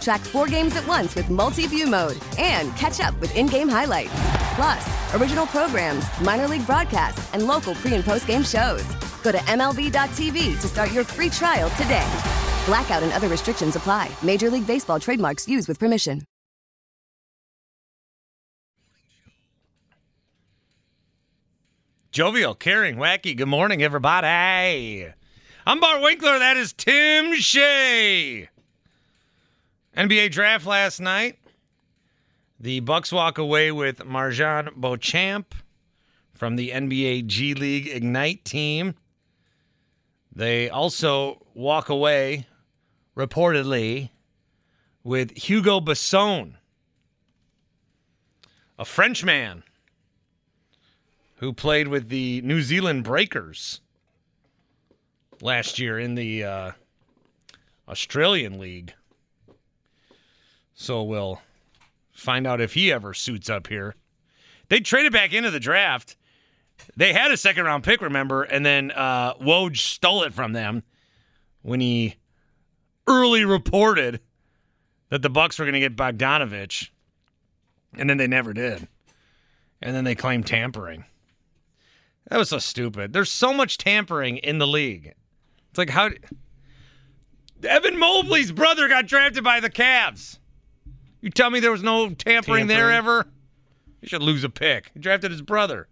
Track four games at once with multi view mode and catch up with in game highlights. Plus, original programs, minor league broadcasts, and local pre and post game shows. Go to MLB.tv to start your free trial today. Blackout and other restrictions apply. Major League Baseball trademarks used with permission. Jovial, caring, wacky. Good morning, everybody. I'm Bart Winkler. That is Tim Shea. NBA draft last night. The Bucks walk away with MarJon Beauchamp from the NBA G League Ignite team. They also walk away, reportedly, with Hugo Besson, a Frenchman who played with the New Zealand Breakers last year in the uh, Australian League. So we'll find out if he ever suits up here. They traded back into the draft. They had a second round pick, remember, and then uh, Woj stole it from them when he early reported that the Bucks were going to get Bogdanovich, and then they never did. And then they claimed tampering. That was so stupid. There's so much tampering in the league. It's like how Evan Mobley's brother got drafted by the Cavs. You tell me there was no tampering, there ever? He should lose a pick. He drafted his brother.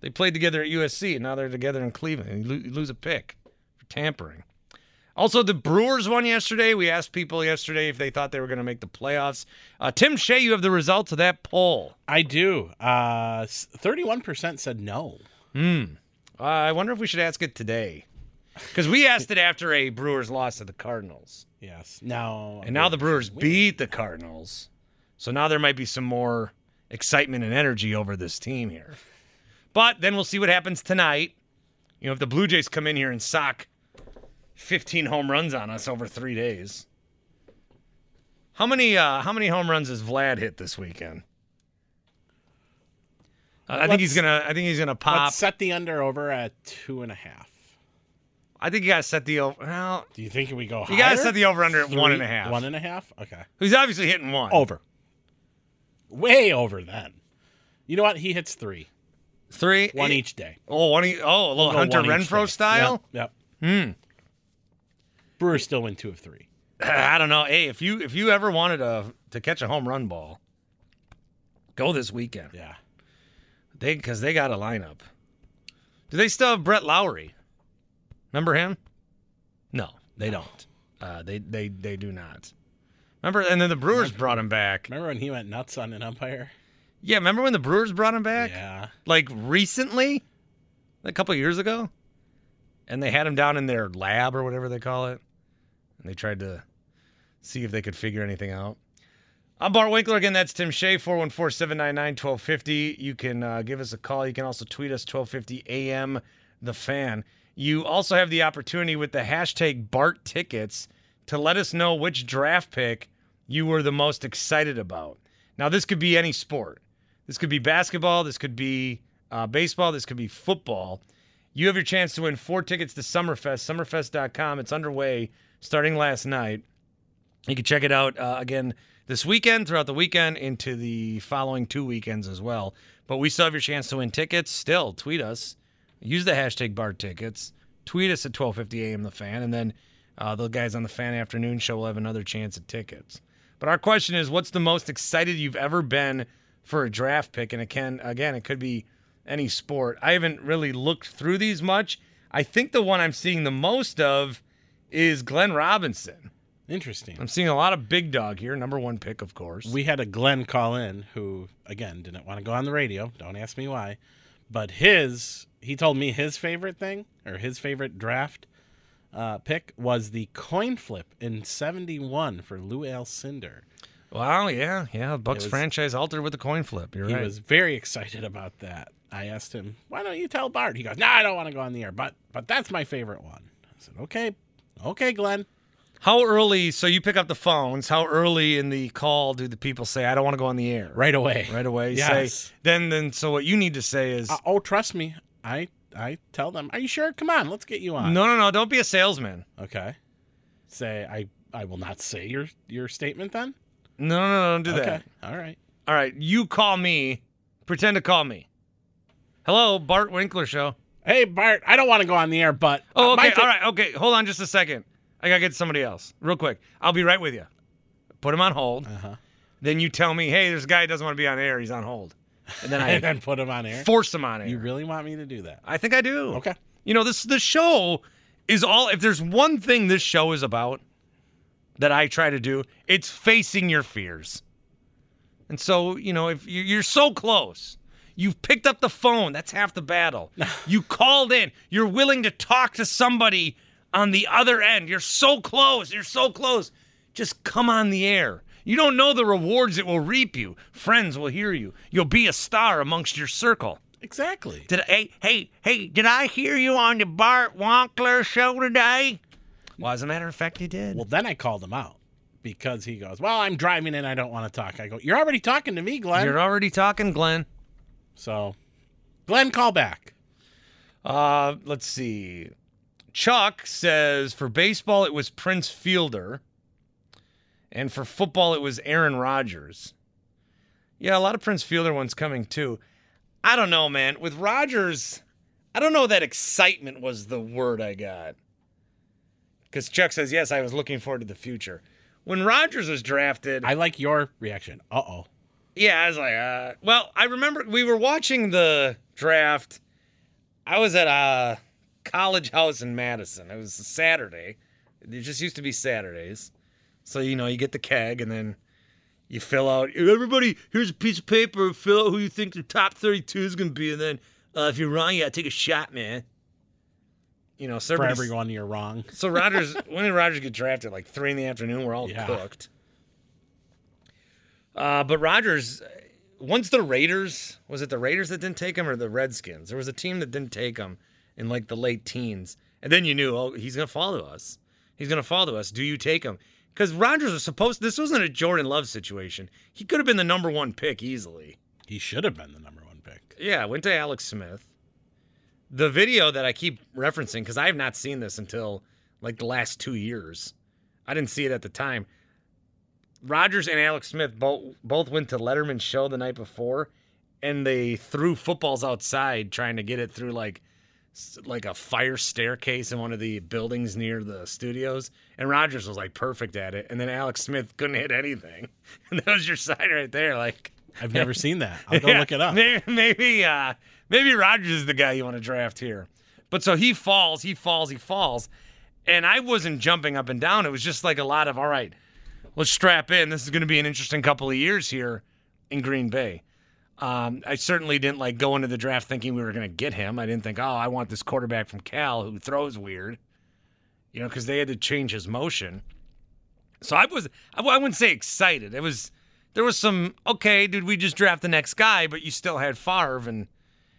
They played together at USC, and now they're together in Cleveland. You, lose a pick for tampering. Also, the Brewers won yesterday. We asked people yesterday if they thought they were going to make the playoffs. Uh, Tim Shea, you have the results of that poll. I do. Uh, Thirty-one percent said no. Uh, I wonder if we should ask it today. Because we asked it after a Brewers loss to the Cardinals. Yes. Now. And now the Brewers beat the Cardinals. So now there might be some more excitement and energy over this team here. But then we'll see what happens tonight. You know, if the Blue Jays come in here and sock 15 home runs on us over three days. How many uh, how many home runs has Vlad hit this weekend? Uh, I think he's gonna I think he's gonna pop. Let's set the under over at two and a half. I think you gotta set the over. Well, Do you think we go? you gotta set the over under at one and a half. One and a half. Okay. He's obviously hitting one. Over. Way over then. You know what? He hits three. three, One each day. Oh, one e- oh, a little go Hunter one each Renfroe day. style. Yep. yep. Hmm. Brewers still win two of three. I don't know. Hey, if you if you ever wanted to to catch a home run ball, go this weekend. Yeah. They because they got a lineup. Do they still have Brett Lowry? Remember him? No, they don't. Uh, they they they do not. Remember, and then the Brewers brought him back. Remember when he went nuts on an umpire? Yeah, remember when the Brewers brought him back? Yeah. Like recently, a couple years ago, and they had him down in their lab or whatever they call it, and they tried to see if they could figure anything out. I'm Bart Winkler again. That's Tim Shea, 414-799-1250. You can uh, give us a call. You can also tweet us 1250 AM the fan. You also have the opportunity with the hashtag Bart tickets to let us know which draft pick you were the most excited about. Now, this could be any sport. This could be basketball. This could be uh, baseball. This could be football. You have your chance to win four tickets to Summerfest, summerfest.com. It's underway starting last night. You can check it out uh, again this weekend, throughout the weekend, into the following two weekends as well. But we still have your chance to win tickets. Still, tweet us. Use the hashtag BART tickets. Tweet us at 1250 AM The Fan. And then uh, the guys on the Fan Afternoon Show will have another chance at tickets. But our question is what's the most excited you've ever been for a draft pick? And it can, again, it could be any sport. I haven't really looked through these much. I think the one I'm seeing the most of is Glenn Robinson. Interesting. I'm seeing a lot of big dog here. Number one pick, of course. We had a Glenn call in who, again, didn't want to go on the radio. Don't ask me why. But his, he told me his favorite thing or his favorite draft uh, pick was the coin flip in 71 for Lou Alcindor. Wow, yeah, yeah. Bucks was- franchise altered with the coin flip. You're He right. was very excited about that. I asked him, "Why don't you tell Bart?" He goes, "No, I don't want to go on the air, but but that's my favorite one." I said, "Okay, okay, Glenn." How early? So you pick up the phones. How early in the call do the people say, "I don't want to go on the air"? Right away. right away. Yes. Say then. Then so what you need to say is, Uh, oh, trust me. I I tell them, "Are you sure? Come on, let's get you on." no, no, no. Don't be a salesman. Okay. Say I I will not say your your statement then. No, no, no. Don't do okay. that. All right. All right. You call me. Pretend to call me. Hello, Bart Winkler show. Hey Bart, I don't want to go on the air, but Oh, okay. ta- All right. Okay. Hold on just a second. I gotta get somebody else real quick. I'll be right with you. Put him on hold. Uh-huh. Then you tell me, hey, there's a guy who doesn't want to be on air. He's on hold. And then and I then put them on air. force them on air. You really want me to do that? I think I do. Okay. You know, this the show is all if there's one thing this show is about that I try to do, it's facing your fears. And so, you know, if you- you're so close, you've picked up the phone, that's half the battle. you called in, you're willing to talk to somebody on the other end. You're so close, you're so close. Just come on the air. You don't know the rewards it will reap you. Friends will hear you. You'll be a star amongst your circle. Exactly. Did I, hey hey hey? Did I hear you on the Bart Wankler show today? Well, as a matter of fact, you did. Well, then I called him out because he goes, "Well, I'm driving and I don't want to talk." I go, "You're already talking to me, Glenn." You're already talking, Glenn. so, Glenn, call back. Uh, let's see. Chuck says for baseball it was Prince Fielder, and for football it was Aaron Rodgers. Yeah, a lot of Prince Fielder ones coming too. I don't know, man. With Rodgers, I don't know that excitement was the word I got. Because Chuck says yes, I was looking forward to the future. When Rodgers was drafted, I like your reaction. Uh oh. yeah, I was like, uh, well, I remember we were watching the draft. I was at a college house in Madison. It was a Saturday. It just used to be Saturdays. So, you know, you get the keg and then you fill out. Everybody, here's a piece of paper. Fill out who you think the top 32 is going to be. And then uh, if you're wrong, you got to take a shot, man. You know, so For everyone, you're wrong. so Rogers, when did Rogers get drafted? Like three in the afternoon. We're all Yeah. cooked. Uh, but Rogers, once the Raiders, was it the Raiders that didn't take him or the Redskins? There was a team that didn't take him in like the late teens, and then you knew, oh, he's gonna follow us. He's gonna follow us. Do you take him? Because Rogers was supposed. This wasn't a Jordan Love situation. He could have been the number one pick easily. He should have been the number one pick. Yeah, went to Alex Smith. The video that I keep referencing, because I have not seen this until like the last two years. I didn't see it at the time. Rogers and Alex Smith both both went to Letterman's show the night before, and they threw footballs outside trying to get it through like like a fire staircase in one of the buildings near the studios. And Rogers was like perfect at it, and then Alex Smith couldn't hit anything. And that was your sign right there, like. I've never seen that. I'll go Yeah, look it up. Maybe, maybe, uh, maybe Rogers is the guy you want to draft here. But so he falls, he falls, he falls, and I wasn't jumping up and down. It was just like a lot of, all right, let's strap in. This is going to be an interesting couple of years here in Green Bay. Um, I certainly didn't like go into the draft thinking we were going to get him. I didn't think, oh, I want this quarterback from Cal who throws weird, you know, because they had to change his motion. So I was, I wouldn't say excited. It was, there was some, okay, did we just draft the next guy? But you still had Favre. And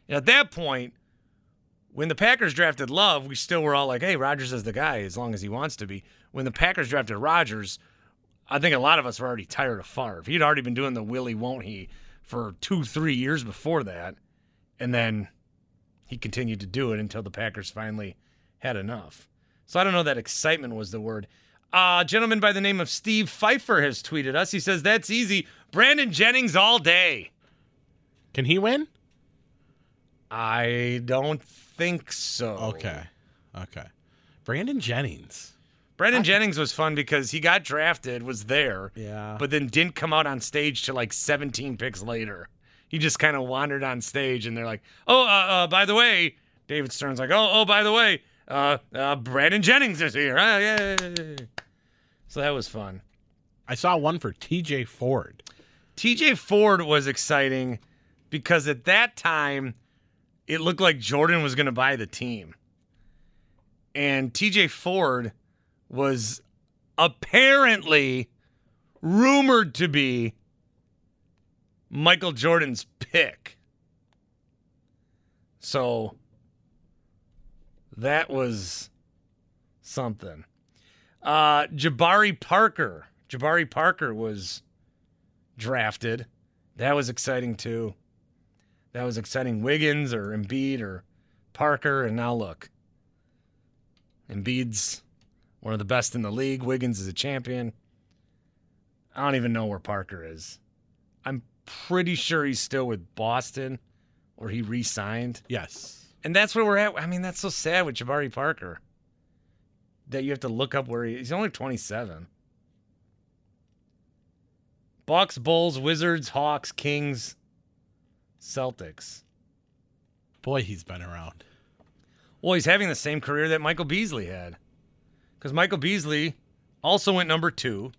you know, at that point, when the Packers drafted Love, we still were all like, hey, Rodgers is the guy as long as he wants to be. When the Packers drafted Rodgers, I think a lot of us were already tired of Favre. He'd already been doing the Willie won't he for two, three years before that. And then he continued to do it until the Packers finally had enough. So I don't know that excitement was the word. Uh, a gentleman by the name of Steve Pfeiffer has tweeted us. He says, That's easy. Brandon Jennings all day. Can he win? I don't think so. Okay. Okay. Brandon Jennings. Brandon Jennings was fun because he got drafted, was there, Yeah. but then didn't come out on stage till like 17 picks later. He just kind of wandered on stage, and they're like, "Oh, uh, uh, by the way," David Stern's like, "Oh, oh, by the way, uh, uh, Brandon Jennings is here." Oh, yeah. So that was fun. I saw one for T.J. Ford. TJ Ford was exciting because at that time it looked like Jordan was going to buy the team. And TJ Ford was apparently rumored to be Michael Jordan's pick. So that was something. Uh, Jabari Parker. Jabari Parker was drafted. That was exciting too. That was exciting. Wiggins or Embiid or Parker, and now look. Embiid's one of the best in the league. Wiggins is a champion. I don't even know where Parker is. I'm pretty sure he's still with Boston or he re signed. Yes. And that's where we're at. I mean, that's so sad with Jabari Parker that you have to look up where he, he's only 27. Bucks, Bulls, Wizards, Hawks, Kings, Celtics. Boy, he's been around. Well, he's having the same career that Michael Beasley had. Because Michael Beasley also went number two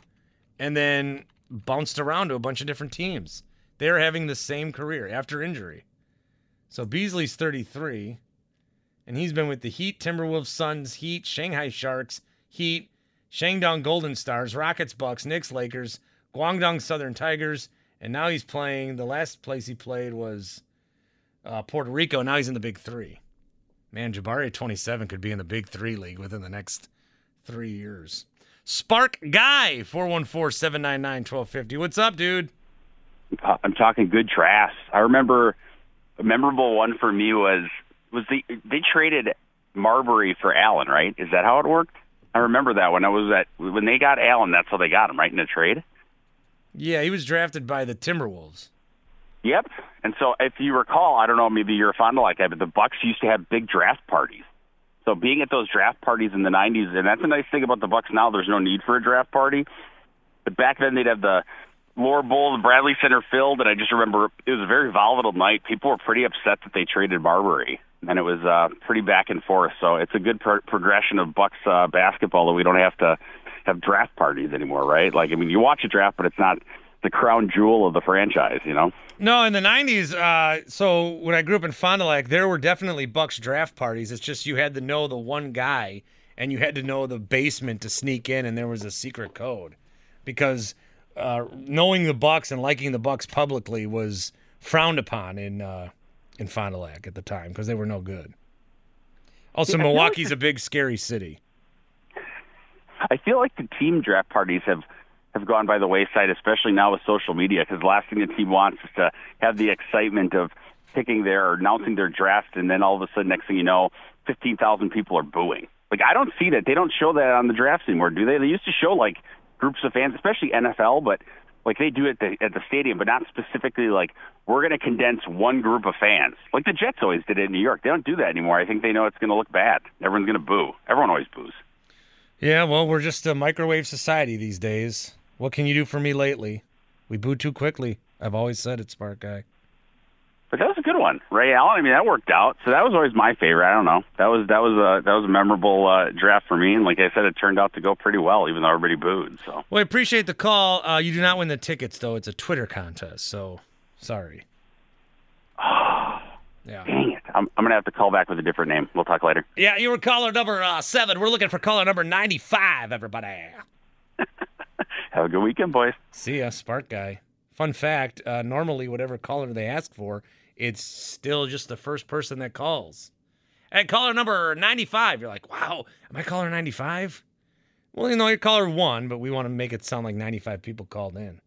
and then bounced around to a bunch of different teams. They're having the same career after injury. So Beasley's 33, and he's been with the Heat, Timberwolves, Suns, Heat, Shanghai Sharks, Heat, Shandong Golden Stars, Rockets, Bucks, Knicks, Lakers, Guangdong Southern Tigers, and now he's playing. The last place he played was uh, Puerto Rico. Now he's in the Big Three. Man, Jabari 27 could be in the Big Three league within the next three years. Spark Guy 414 799 1250. What's up, dude? Uh, I'm talking good drafts. I remember a memorable one for me was was the they traded Marbury for Allen, right? Is that how it worked? I remember that when I was at when they got Allen, that's how they got him, right, in a trade. Yeah, he was drafted by the Timberwolves. Yep. And so if you recall, I don't know, maybe you're a fond of like that, but the Bucks used to have big draft parties. So being at those draft parties in the '90s, and that's a nice thing about the Bucks now. There's no need for a draft party, but back then they'd have the Lower Bowl, the Bradley Center filled, and I just remember it was a very volatile night. People were pretty upset that they traded Marbury, and it was uh, pretty back and forth. So it's a good pro- progression of Bucks uh, basketball that we don't have to have draft parties anymore, right? Like, I mean, you watch a draft, but it's not the crown jewel of the franchise, you know? No, in the '90s. Uh, so when I grew up in Fond du Lac, there were definitely Bucks draft parties. It's just you had to know the one guy, and you had to know the basement to sneak in, and there was a secret code, because uh, knowing the Bucks and liking the Bucks publicly was frowned upon in uh, in Fond du Lac at the time because they were no good. Also, Yeah, feel like Milwaukee's a big, scary city. I feel like the team draft parties have have gone by the wayside, especially now with social media, because the last thing the team wants is to have the excitement of picking their or announcing their draft, and then all of a sudden, next thing you know, fifteen thousand people are booing. Like I don't see that. They don't show that on the drafts anymore, do they? They used to show like groups of fans, especially NFL, but like they do it at the, at the stadium, but not specifically like we're going to condense one group of fans. Like the Jets always did it in New York. They don't do that anymore. I think they know it's going to look bad. Everyone's going to boo. Everyone always boos. Yeah, well, we're just a microwave society these days. What can you do for me lately? We boo too quickly. I've always said it, Spark Guy. But that was a good one, Ray Allen. I mean, that worked out. So that was always my favorite. I don't know. That was that was a that was a memorable uh, draft for me, and like I said, it turned out to go pretty well, even though everybody booed. So Well, I appreciate the call. Uh, you do not win the tickets, though. It's a Twitter contest, so sorry. Yeah. dang it, I'm I'm gonna have to call back with a different name. We'll talk later. Yeah, you were caller number uh, seven. We're looking for caller number 95, everybody. Have a good weekend, boys. See ya, Spark Guy. Fun fact uh, normally, whatever caller they ask for, it's still just the first person that calls. At caller number 95, you're like, wow, am I caller 95? Well, you know, you're caller one, but we want to make it sound like 95 people called in.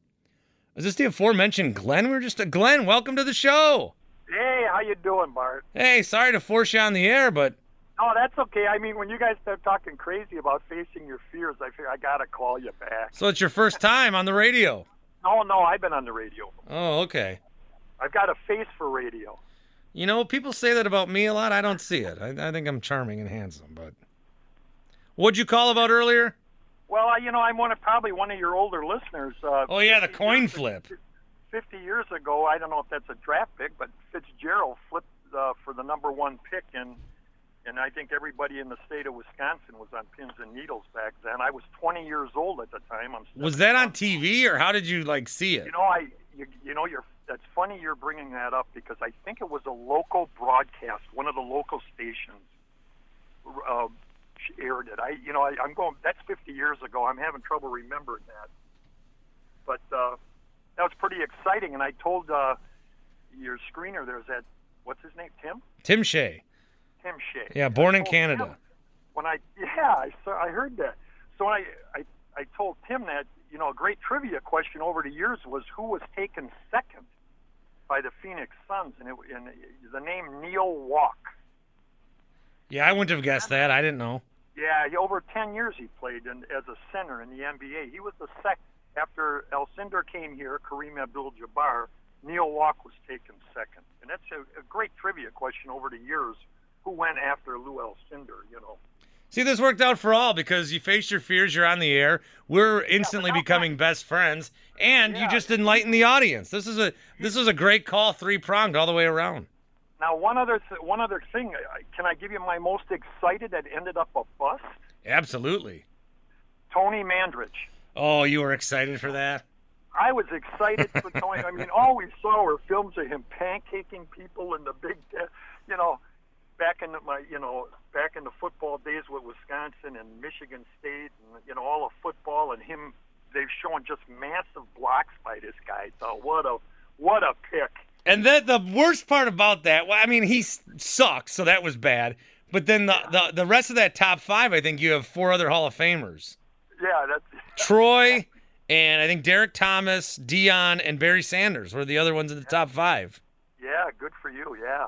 Is this the aforementioned Glenn? We're just a Glenn. Welcome to the show. Hey, how you doing, Bart? Hey, sorry to force you on the air, but Oh, that's okay. I mean, when you guys start talking crazy about facing your fears, I figure I gotta call you back. so it's your first time on the radio. No, no, I've been on the radio. Oh, okay. I've got a face for radio. You know, people say that about me a lot. I don't see it. I, I think I'm charming and handsome, but what'd you call about earlier? Well, you know, I'm one of probably one of your older listeners. Uh, Oh yeah, the coin years- flip. Fifty years ago, I don't know if that's a draft pick, but Fitzgerald flipped uh, for the number one pick in and I think everybody in the state of Wisconsin was on pins and needles back then. I was 20 years old at the time. I'm Was that on TV or how did you like see it? You know, I you, you know you're that's funny you're bringing that up because I think it was a local broadcast, one of the local stations uh, aired it. I you know I, I'm going that's 50 years ago. I'm having trouble remembering that, but uh, that was pretty exciting. And I told uh, your screener there's that what's his name Tim Tim Shea. Tim Shea. Yeah, born in Canada. When I yeah I saw, I heard that. So I, I I told Tim that you know a great trivia question over the years was who was taken second by the Phoenix Suns, and, it, and the name Neil Walk. Yeah, I wouldn't have guessed that. I didn't know. Yeah, he, over 10 years he played in, as a center in the NBA. He was the second after Alcindor came here, Kareem Abdul-Jabbar, Neil Walk was taken second. And that's a, a great trivia question over the years. Who went after Lou Alcindor, you know? See, this worked out for all because you faced your fears, you're on the air. We're instantly becoming best friends, and you just enlighten the audience. This is a this is a great call, three pronged all the way around. Now, one other th- one other thing. Can I give you my most excited that ended up a bust? Absolutely. Tony Mandarich. Oh, you were excited for that? I was excited for Tony. I mean, all we saw were films of him pancaking people in the Big You know, back in the, my, you know, back in the football days with Wisconsin and Michigan State, and you know, all of football and him. They've shown just massive blocks by this guy. So what a what a pick. And then the worst part about that, well, I mean, he sucks, so that was bad. But then the, the the rest of that top five, I think you have four other Hall of Famers: Yeah, that's Troy, and I think Derrick Thomas, Deion, and Barry Sanders were the other ones in the top five. yeah, good for you. Yeah,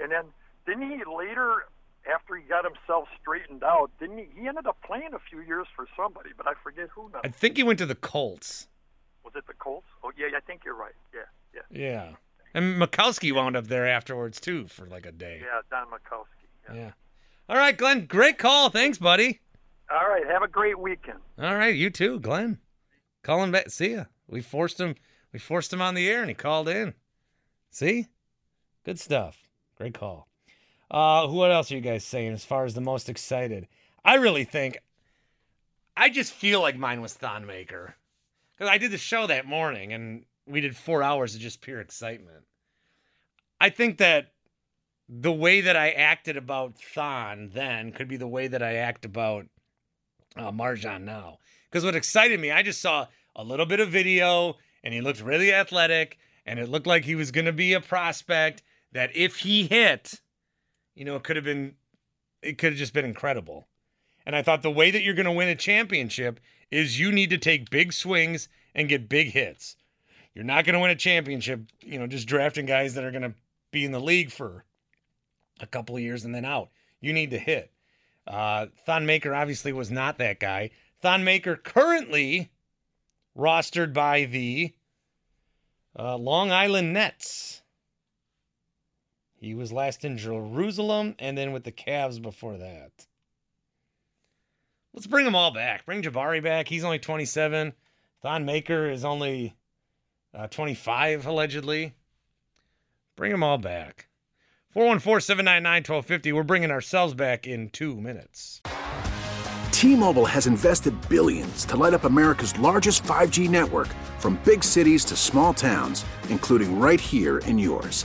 and then didn't he later, after he got himself straightened out, didn't he? He ended up playing a few years for somebody, but I forget who now. I think he went to the Colts. Was it the Colts? Oh yeah, I think you're right. Yeah, yeah, Yeah, and Majkowski wound up there afterwards too for like a day. yeah. Don Majkowski. Yeah. All right, Glenn. Great call. Thanks, buddy. All right, have a great weekend. All right, you too, Glenn. Call him back. See ya. We forced him. We forced him on the air, and he called in. See, good stuff. Great call. Uh, what else are you guys saying as far as the most excited? I really think. I just feel like mine was Thon Maker, because I did the show that morning, and we did four hours of just pure excitement. I think that the way that I acted about Thon then could be the way that I act about uh, MarJon now. Because what excited me, I just saw a little bit of video and he looked really athletic and it looked like he was going to be a prospect that if he hit, you know, it could have been, it could have just been incredible. And I thought the way that you're going to win a championship is you need to take big swings and get big hits. You're not going to win a championship, you know, just drafting guys that are going to be in the league for a couple of years and then out. You need to hit. Uh, Thon Maker obviously was not that guy. Thon Maker currently rostered by the uh, Long Island Nets. He was last in Jerusalem and then with the Cavs before that. Let's bring them all back. Bring Jabari back. He's only 27. Thon Maker is only uh, 25, allegedly. Bring them all back. 414 799 1250. We're bringing ourselves back in two minutes. T-Mobile has invested billions to light up America's largest 5G network from big cities to small towns, including right here in yours.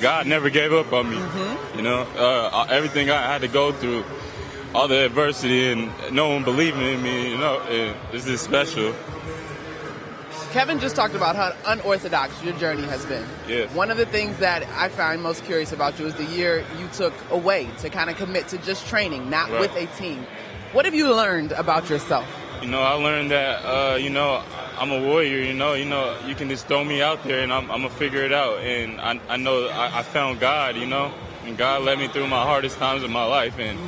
God never gave up on me. You know, uh, everything I had to go through, all the adversity, and no one believing in me. You know, it, it's just special. Kevin just talked about how unorthodox your journey has been. Yeah. One of the things that I find most curious about you is the year you took away to kind of commit to just training, not Right. with a team. What have you learned about yourself? You know, I learned that uh, you know I'm a warrior. You know, you know you can just throw me out there and I'm, I'm gonna figure it out. And I, I know I, I found God. You know, and God led me through my hardest times of my life. And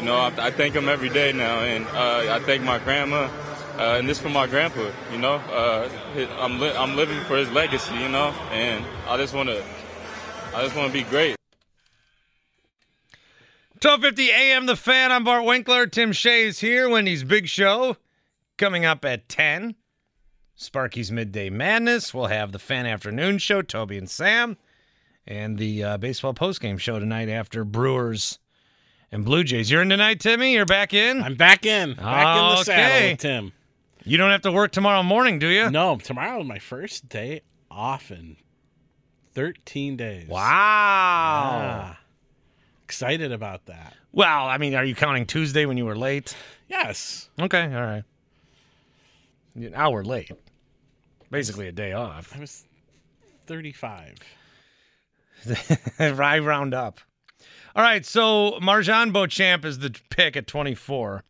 you know, I, I thank Him every day now. And uh, I thank my grandma. Uh, and this for my grandpa, you know. Uh, I'm li- I'm living for his legacy, you know, and I just want to, I just want to be great. 1250 AM The Fan. I'm Bart Winkler. Tim Shea's here. Wendy's Big Show coming up at 10. Sparky's Midday Madness. We'll have the Fan Afternoon Show, Toby and Sam. And the uh, baseball postgame show tonight after Brewers and Blue Jays. You're in tonight, Timmy? You're back in? I'm back in. Back in the saddle with Tim. You don't have to work tomorrow morning, do you? No, tomorrow is my first day off in 13 days. Wow. Excited about that. Well, I mean, are you counting Tuesday when you were late? Yes. Okay, all right. An hour late. Basically a day off. I was 35. I round up. All right, so MarJon Beauchamp is the pick at 24.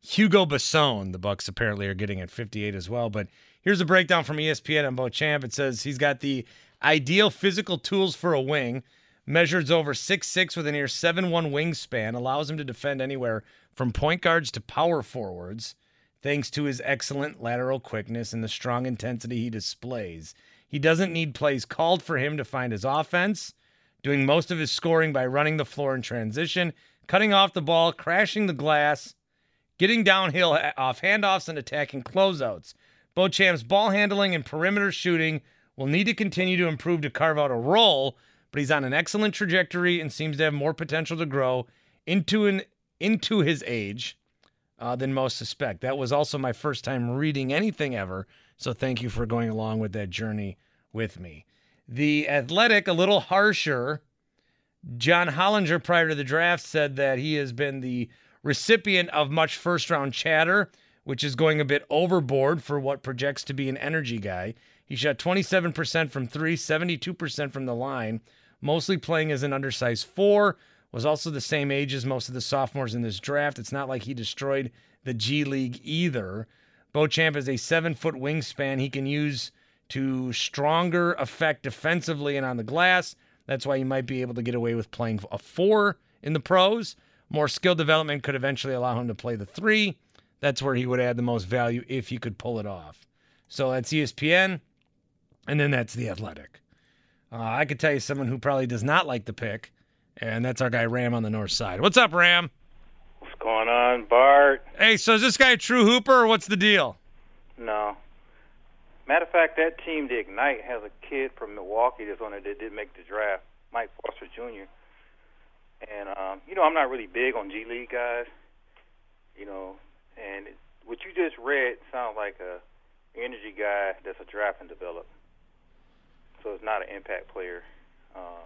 Hugo Besson, the Bucks apparently are getting at 58 as well. But here's a breakdown from ESPN on Beauchamp. It says he's got the ideal physical tools for a wing, measures over 6'6 with a near 7'1 wingspan, allows him to defend anywhere from point guards to power forwards, thanks to his excellent lateral quickness and the strong intensity he displays. He doesn't need plays called for him to find his offense, doing most of his scoring by running the floor in transition, cutting off the ball, crashing the glass, getting downhill off handoffs and attacking closeouts. Beauchamp's ball handling and perimeter shooting will need to continue to improve to carve out a role, but he's on an excellent trajectory and seems to have more potential to grow into an into his age uh, than most suspect. That was also my first time reading anything ever, so thank you for going along with that journey with me. The Athletic, a little harsher. John Hollinger, prior to the draft, said that he has been the recipient of much first round chatter, which is going a bit overboard for what projects to be an energy guy. He shot 27% from three, 72% from the line, mostly playing as an undersized four, was also the same age as most of the sophomores in this draft. It's not like he destroyed the G League either. Beauchamp has a seven foot wingspan he can use to stronger effect defensively and on the glass. That's why he might be able to get away with playing a four in the pros. More skill development could eventually allow him to play the three. That's where he would add the most value if he could pull it off. So that's ESPN, and then that's the Athletic. Uh, I could tell you someone who probably does not like the pick, and that's our guy Ram on the north side. What's up, Ram? What's going on, Bart? Hey, so is this guy a true hooper, or what's the deal? No. Matter of fact, that team, the Ignite, has a kid from Milwaukee that's on it that did make the draft, Mike Foster Jr. And um, you know, I'm not really big on G League guys. You know, and it, what you just read sounds like a energy guy that's a draft and develop. So it's not an impact player. Uh,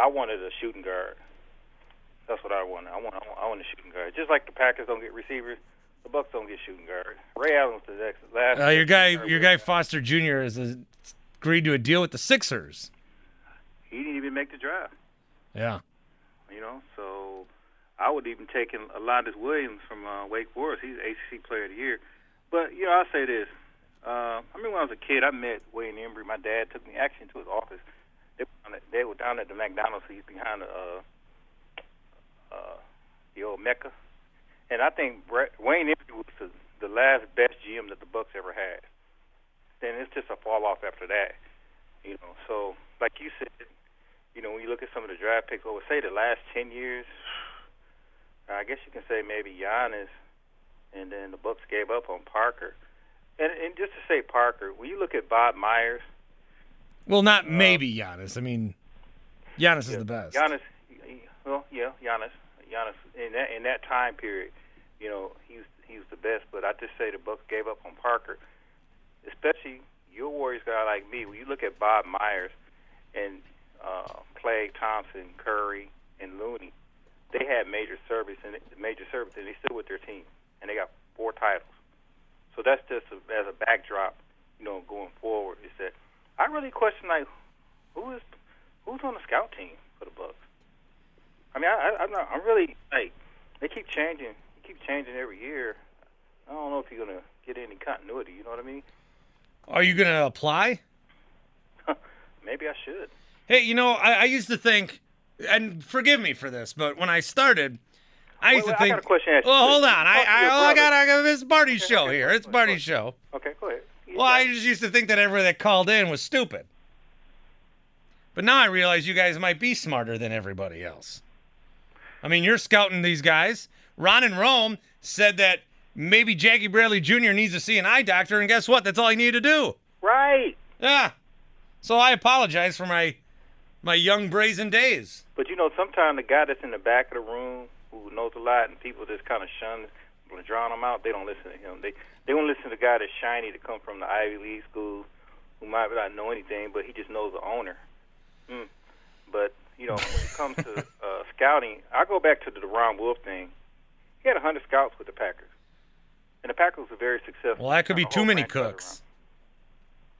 I wanted a shooting guard. That's what I wanted. I want. I want, a shooting guard. Just like the Packers don't get receivers, the Bucks don't get shooting guard. Ray Allen was the next last. Uh, your guy, your guy Foster Jr. has agreed to a deal with the Sixers. He didn't even make the draft. Yeah. You know, so I would even take in Alondes Williams from uh, Wake Forest. He's ACC Player of the Year. But you know, I'll say this. Uh, I remember when I was a kid, I met Wayne Embry. My dad took me actually to his office. They were down at, they were down at the McDonald's. He's behind the uh, uh, the old Mecca. And I think Brett, Wayne Embry was the, the last best GM that the Bucks ever had. Then it's just a fall off after that. You know, so like you said, you know, when you look at some of the draft picks over, say the last ten years, I guess you can say maybe Giannis, and then the Bucks gave up on Parker, And, and just to say Parker, when you look at Bob Myers, Well, not maybe Giannis. I mean, Giannis is the best. Giannis, well, yeah, Giannis, Giannis in that in that time period, you know, he was he was the best. But I just say the Bucks gave up on Parker, especially your Warriors guy like me. When you look at Bob Myers and uh, Klay Thompson, Curry, and Looney, they had major service and major service, and they still with their team, and they got four titles. So that's just a, as a backdrop, you know, going forward. Is that I really question like who is who's on the scout team for the Bucks. I mean, I, I, I'm not. I'm really like they keep changing. They keep changing every year. I don't know if you're gonna get any continuity. You know what I mean? Are you going to apply? Maybe I should. Hey, you know, I, I used to think, and forgive me for this, but when I started, I used Wait, to wait, I think. got a question to well, hold on. I, I, oh, I got, I got. It's Barty's show here. It's Barty's show. Okay, go ahead. Well, I just used to think that everybody that called in was stupid. But now I realize you guys might be smarter than everybody else. I mean, you're scouting these guys. Ron and Rome said that maybe Jackie Bradley Jr. needs to see an eye doctor, and guess what? That's all he needed to do. Right. Yeah. So I apologize for my my young brazen days. But you know, sometimes the guy that's in the back of the room who knows a lot, and people just kind of shun, drown him out. They don't listen to him. They they won't listen to the guy that's shiny to come from the Ivy League school, who might not know anything, but he just knows the owner. Mm. But you know, when it comes to uh, scouting, I go back to the Ron Wolf thing. He had 100 scouts with the Packers, and the Packers were very successful. Well, that could be too many cooks.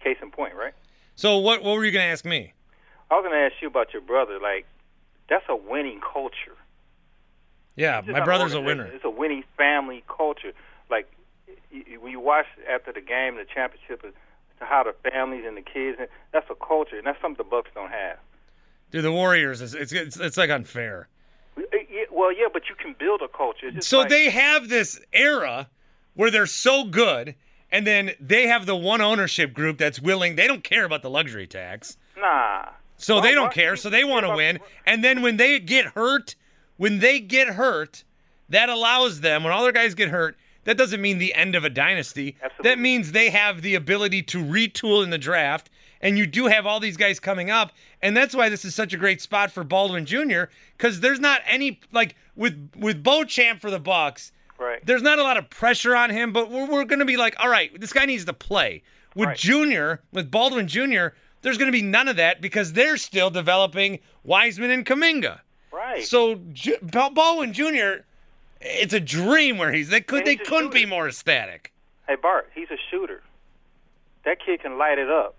Case in point, right? So what what were you going to ask me? I was going to ask you about your brother. Like, that's a winning culture. Yeah, my brother's a winner. It's a winning family culture. Like when you watch after the game, the championship, how the families and the kids. And that's a culture, and that's something the Bucks don't have. Dude, the Warriors is it's it's, it's like unfair. Well, yeah, but you can build a culture. So like- they have this era where they're so good, and then they have the one ownership group that's willing. They don't care about the luxury tax, nah. so Why- they don't care. So they want to win, and then when they get hurt, when they get hurt, that allows them. When all their guys get hurt, that doesn't mean the end of a dynasty. That means they have the ability to retool in the draft. And you do have all these guys coming up, and that's why this is such a great spot for Baldwin Jr. Because there's not any like with with Beauchamp for the Bucks. Right. There's not a lot of pressure on him, but we're, we're going to be like, all right, this guy needs to play. With Junior, with Baldwin Jr., there's going to be none of that because they're still developing Wiseman and Kuminga. Right. So J- Baldwin Jr., it's a dream where he's they could And they couldn't be more ecstatic. Hey Bart, he's a shooter. That kid can light it up.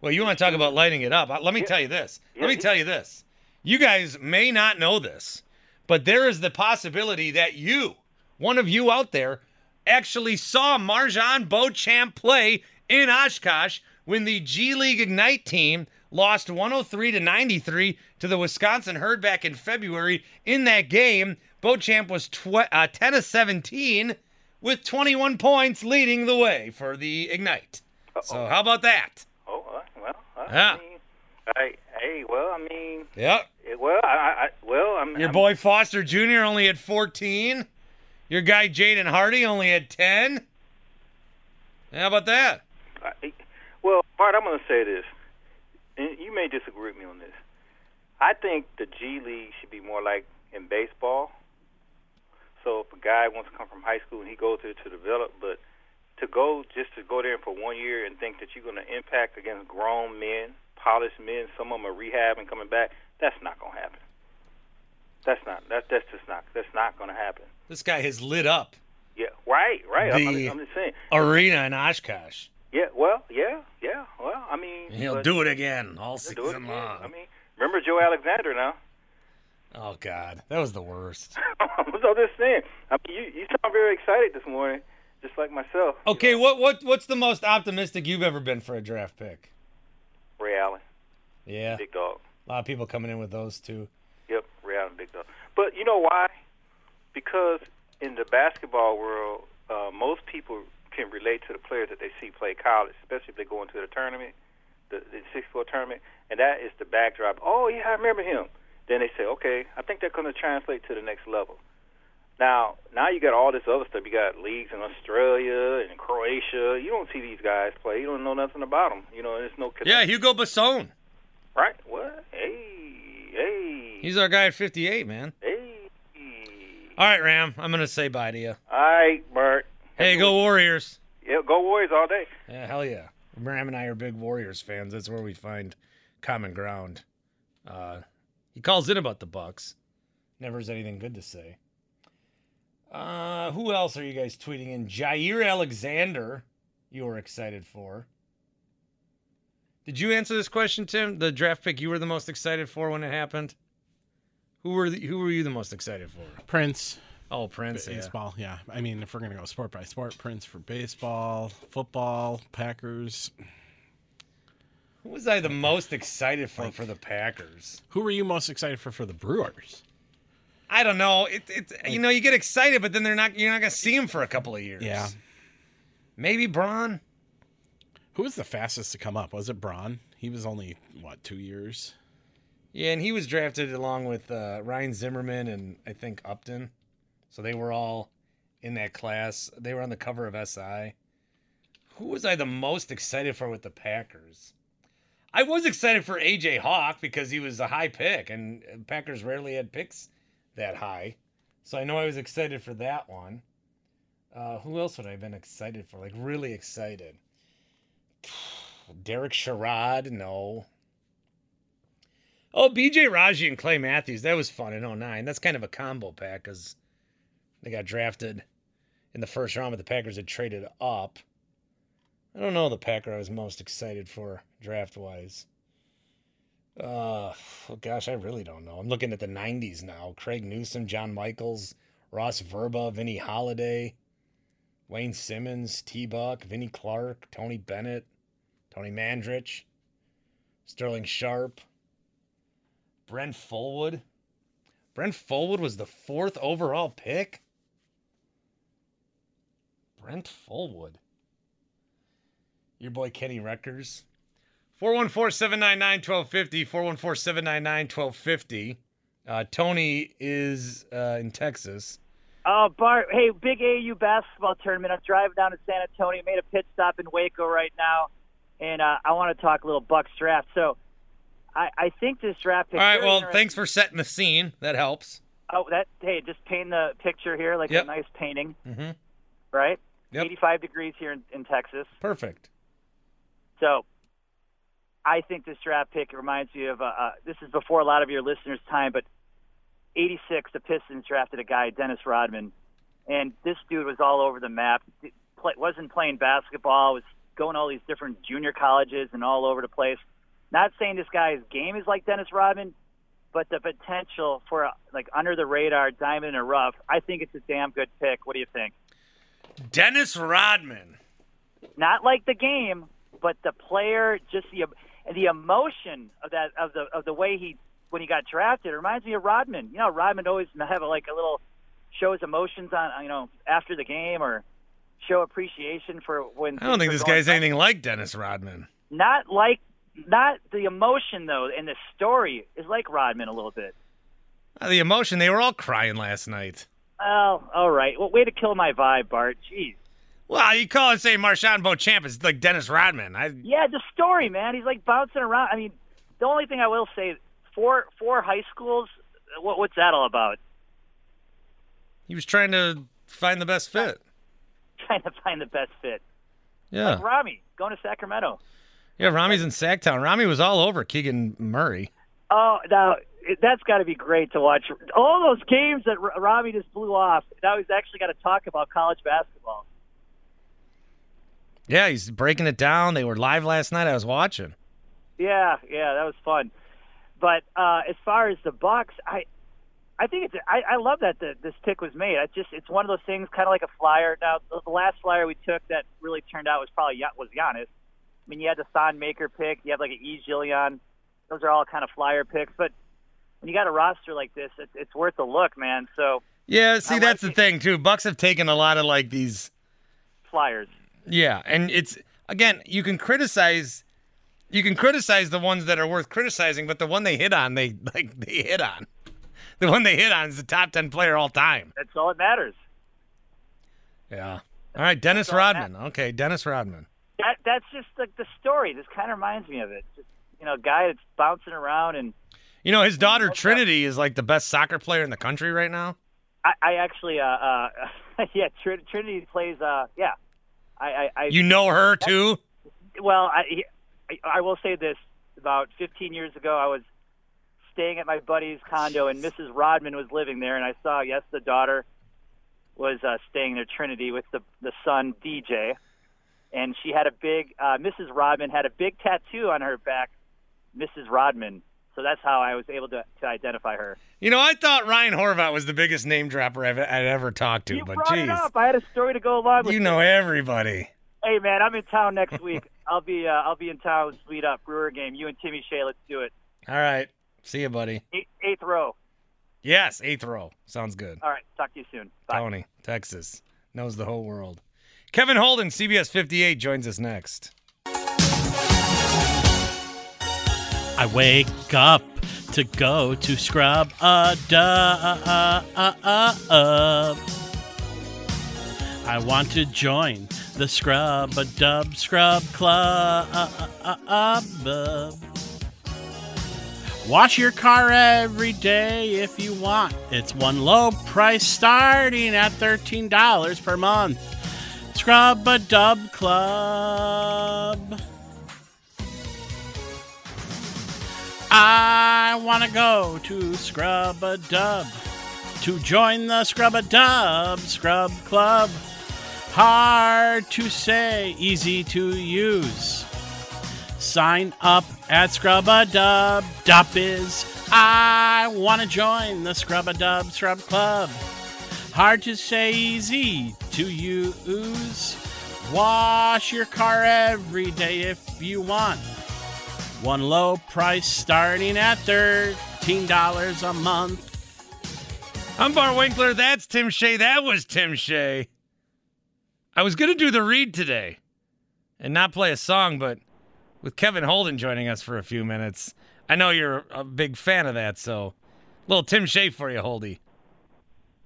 Well, you want to talk about lighting it up? Let me tell you this. Yeah, Let me he- tell you this. You guys may not know this, but there is the possibility that you, one of you out there, actually saw MarJon Beauchamp play in Oshkosh when the G League Ignite team lost 103 to 93 to the Wisconsin Herd back in February. In that game, Beauchamp was tw- uh, 10 of 17 with 21 points leading the way for the Ignite. So how about that? Oh uh, well. Uh, Yeah. I mean, I, hey, well, I mean, Yep. it, well, I, I, I- well, I'm. Your I'm- boy Foster Jr. only had 14. Your guy Jaden Hardy only had 10. How about that? I, well, Bart, I'm going to say this, and you may disagree with me on this. I think the G League should be more like in baseball. So if a guy wants to come from high school and he goes there to develop, but to go just to go there for one year and think that you're going to impact against grown men, polished men, some of them are rehabbing and coming back, that's not going to happen. That's not. That, that's just not. That's not going to happen. This guy has lit up Yeah, right, right. I'm, I'm just saying. arena in Oshkosh. Yeah, well, yeah, yeah. Well, I mean, He'll do it again all He'll do it season long. I mean, remember Joe Alexander now? Oh God, that was the worst. so this thing. I mean, you you sound very excited this morning, just like myself. Okay, what what what's the most optimistic you've ever been for a draft pick? Ray Allen, Yeah, big dog. a lot of people coming in with those two. Yep, Ray Allen, big dog. But you know why? Because in the basketball world, uh, most people can relate to the players that they see play college, especially if they go into the tournament, the, the six four tournament, and that is the backdrop. Oh yeah, I remember him. Then they say, okay, I think they're going to translate to the next level. Now, now you got all this other stuff. You got leagues in Australia and Croatia. You don't see these guys play. You don't know nothing about them. You know, there's no. Connection. Yeah, Hugo Besson. Right? What? Hey, hey, He's our guy at 58, man. hey. All right, Ram. I'm gonna say bye to you. All right, Bert. Hey, go Warriors. Yeah, go Warriors all day. Yeah, hell yeah. Ram and I are big Warriors fans. That's where we find common ground. Uh, he calls in about the Bucks. Never has anything good to say. Uh, who else are you guys tweeting in? Jaire Alexander, you were excited for. Did you answer this question, Tim? The draft pick you were the most excited for when it happened? Who were the, who were you the most excited for? Prince. Oh, Prince. Baseball, yeah. I mean, if we're gonna go sport by sport, Prince for baseball, football, Packers. Who was I the most excited for for the Packers? Who were you most excited for for the Brewers? I don't know. It, it you know you get excited, but then they're not. You're not gonna see them for a couple of years. Yeah. Maybe Braun. Who was the fastest to come up? Was it Braun? He was only what two years. Yeah, and he was drafted along with uh, Ryan Zimmerman and I think Upton. So they were all in that class. They were on the cover of SI. Who was I the most excited for with the Packers? I was excited for AJ Hawk because he was a high pick, and Packers rarely had picks that high. So I know I was excited for that one. Uh, who else would I have been excited for? Like really excited. Derek Sherrod, no. Oh, BJ Raji and Clay Matthews. That was fun in 09. That's kind of a combo pack because they got drafted in the first round, but the Packers had traded up. I don't know the Packer I was most excited for draft wise. Uh, oh gosh, I really don't know. I'm looking at the 90s now. Craig Newsome, John Michels, Ross Verba, Vonnie Holliday, Wayne Simmons, T Buck, Vinny Clark, Tony Bennett, Tony Mandarich, Sterling Sharpe, Brent Fullwood. Brent Fullwood was the fourth overall pick. Brent Fullwood. Your boy Kenny Reckers. 414 799 1250. 414 799 1250. Uh, Tony is uh, in Texas. Oh, Bart. Hey, big AU basketball tournament. I'm driving down to San Antonio. Made a pit stop in Waco right now, and uh, I want to talk a little Bucks draft. So, I, I think this draft. All right. Well, thanks for setting the scene. That helps. Oh, that hey, just paint the picture here like Yep. a nice painting, Mm-hmm. right? Yep. 85 degrees here in, in Texas. Perfect. So, I think this draft pick reminds me of. Uh, uh, this is before a lot of your listeners' time, but 86, the Pistons drafted a guy, Dennis Rodman, and this dude was all over the map. Play, wasn't playing basketball. Was going to all these different junior colleges and all over the place. Not saying this guy's game is like Dennis Rodman, but the potential for a, like under the radar, diamond in the rough. I think it's a damn good pick. What do you think? Dennis Rodman. Not like the game, but the player, just the the emotion of that of the of the way he when he got drafted it reminds me of Rodman. You know, Rodman always have a, like a little show his emotions on you know after the game or show appreciation for when. I don't think this guy's anything like Dennis Rodman. Not like not the emotion though, and the story is like Rodman a little bit. Uh, the emotion, they were all crying last night. Oh, all right. Well, way to kill my vibe, Bart. Jeez. Well, you call it, say, MarJon Beauchamp is like Dennis Rodman. I, Yeah, the story, man. He's like bouncing around. I mean, the only thing I will say, four four high schools. What, what's that all about? he was trying to find the best fit. Trying to find the best fit. Yeah. Like Rami going to Sacramento. Yeah, Rami's in Sacktown. Rami was all over Keegan Murray. Oh, now it- that's got to be great to watch. All those games that R- Rami just blew off. Now he's actually got to talk about college basketball. Yeah, he's breaking it down. They were live last night. I was watching. Yeah, yeah, that was fun. But uh, as far as the Bucks, I, I think it's. I, I love that the, this pick was made. I just, it's one of those things, kind of like a flyer. Now, the, last flyer we took that really turned out was probably was Giannis. I mean, you had the Thon Maker pick. You have like an E. Gillian. Those are all kind of flyer picks. But when you got a roster like this, it's, it's worth a look, man. So Yeah, see, that's the thing too. Bucks have taken a lot of like these. flyers. Yeah, and it's again, you can criticize, you can criticize the ones that are worth criticizing, but the one they hit on, they like they hit on. the one they hit on is the top ten player all time. That's all that matters. Yeah. All right, Dennis all Rodman. Okay, Dennis Rodman. That that's just the the story. This kind of reminds me of it. Just, you know, a guy that's bouncing around, and You know, his daughter Trinity is like the best soccer player in the country right now. I, I actually, uh, uh, yeah, Tr- Trinity plays. Uh, yeah, I, I, I You know her too. Well, I, I I will say this: about 15 years ago, I was staying at my buddy's condo, and Mrs. Rodman was living there, and I saw yes, the daughter was uh, staying there, Trinity, with the the son DJ, and she had a big uh, Mrs. Rodman had a big tattoo on her back, Mrs. Rodman. So that's how I was able to, to identify her. You know, I thought Ryan Horvat was the biggest name dropper I've, I'd ever talked to, You but brought it geez, up. I had a story to go along with. you know everybody. Hey man, I'm in town next week. I'll be uh, I'll be in town. Sweet up Brewer game. You and Timmy Shea, let's do it. All right, see you, buddy. Eight, eighth row. Yes, eighth row sounds good. All right, talk to you soon. Bye. Tony, Texas, knows the whole world. Kevin Holden, CBS 58, joins us next. I wake up to go to scrub a dub. I want to join the scrub a dub scrub club. Wash your car every day if you want. It's one low price starting at $13 per month. Scrub a dub club. I want to go to Scrub a Dub to join the Scrub a Dub Scrub Club. Hard to say, easy to use. Sign up at scrub a dub. Dope is I want to join the Scrub-a-Dub Scrub Club. Hard to say, easy to use. Wash your car every day if you want. One low price starting at $13 a month. I'm Bart Winkler. That's Tim Shea. That was Tim Shea. I was going to do the read today and not play a song, but with Kevin Holden joining us for a few minutes, I know you're a big fan of that. So, little Tim Shea for you, Holdy.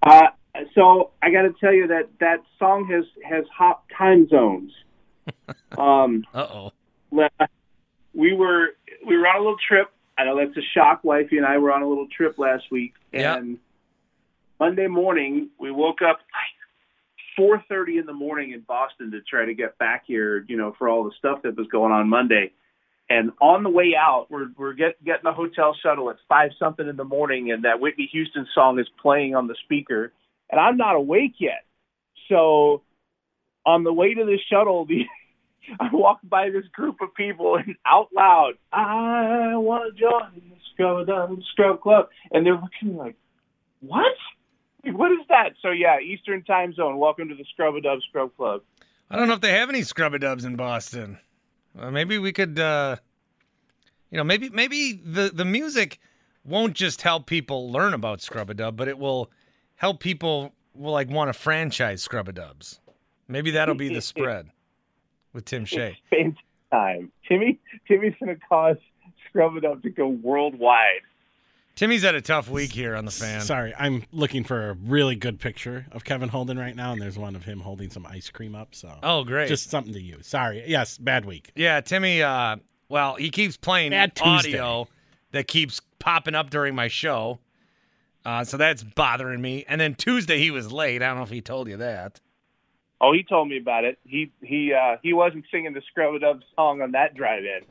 Uh, so I got to tell you that that song has has hot time zones. Um, uh oh. We were we were on a little trip. I know that's a shock. Wifey and I were on a little trip last week, Yeah. and Monday morning we woke up like four thirty in the morning in Boston to try to get back here. You know, for all the stuff that was going on Monday. And on the way out, we're we're get, getting a hotel shuttle at five something in the morning, and that Whitney Houston song is playing on the speaker, and I'm not awake yet. So on the way to the shuttle, the I walked by this group of people and out loud, I want to join the Scrub Dub Scrub Club, and they're looking like, what? What is that? So yeah, Eastern Time Zone. Welcome to the Scrub a Dub Scrub Club. I don't know if they have any Scrub a Dubs in Boston. Uh, maybe we could, uh, you know, maybe maybe the the music won't just help people learn about scrub a dub, but it will help people will like want to franchise Scrub a Dubs. Maybe that'll be the spread with Tim Shea. It's time. Timmy, Timmy's gonna cause Scrub up to go worldwide. Timmy's had a tough week here on the fan. Sorry, I'm looking for a really good picture of Kevin Holden right now, and there's one of him holding some ice cream up. So, Oh, great. just something to use. Sorry, yes, bad week. Yeah, Timmy. Uh, well, he keeps playing Bad audio that keeps popping up during my show, uh, so that's bothering me. And then Tuesday he was late. I don't know if he told you that. Oh, he told me about it. He he uh, he wasn't singing the Scrub Dub song on that drive-in.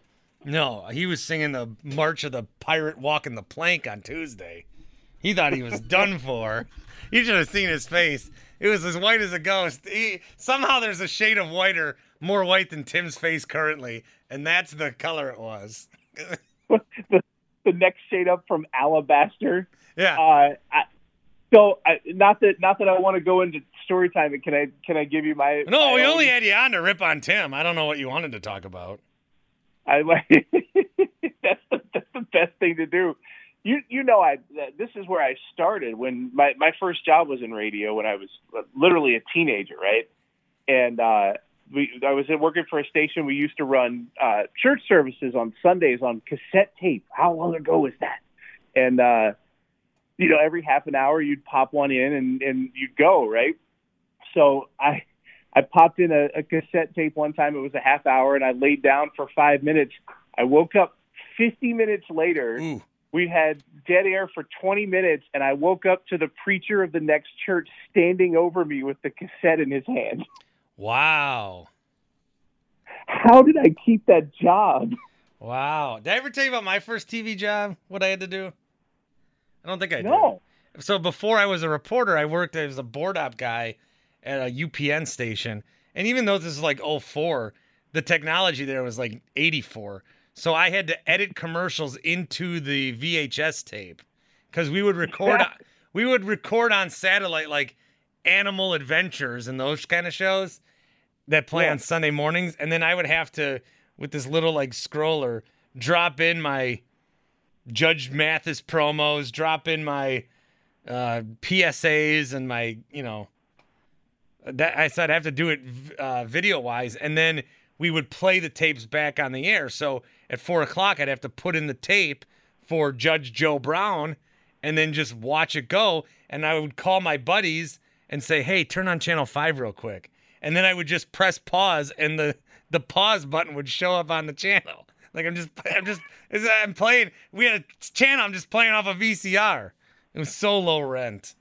No, he was singing the March of the Pirate walking the plank on Tuesday. He thought he was done for. You should have seen his face. It was as white as a ghost. He, somehow there's a shade of whiter, more white than Tim's face currently, and that's the color it was. the, the next shade up from Alabaster. Yeah. Uh, I, so I, not that not that I want to go into story time. Can I can I give you my? No, my we own- only had you on to rip on Tim. I don't know what you wanted to talk about. I like that's the, that's the best thing to do. You you know I this is where I started when my my first job was in radio when I was literally a teenager, right? And uh, we I was working for a station. We used to run uh, church services on Sundays on cassette tape. How long ago was that? And uh, you know, every half an hour you'd pop one in and and you'd go right. So I I popped in a, a cassette tape one time. It was a half hour, and I laid down for five minutes. I woke up 50 minutes later. Ooh. We had dead air for 20 minutes, and I woke up to the preacher of the next church standing over me with the cassette in his hand. Wow. How did I keep that job? Wow. Did I ever tell you about my first TV job? What I had to do? I don't think I No. did. So before I was a reporter, I worked as a board op guy at a UPN station. And even though this is like 04, the technology there was like 84. So I had to edit commercials into the VHS tape because we would record we would record on satellite like Animal Adventures and those kind of shows that play Yeah. on Sunday mornings, and then I would have to with this little like scroller drop in my Judge Mathis promos, drop in my uh, PSAs and my you know that I said I have to do it uh, video wise, and then we would play the tapes back on the air. So at four o'clock, I'd have to put in the tape for Judge Joe Brown, and then just watch it go. And I would call my buddies and say, "Hey, turn on channel five real quick," and then I would just press pause, and the the pause button would show up on the channel. Like I'm just I'm just I'm playing. We had a channel. I'm just playing off a VCR. It was so low rent.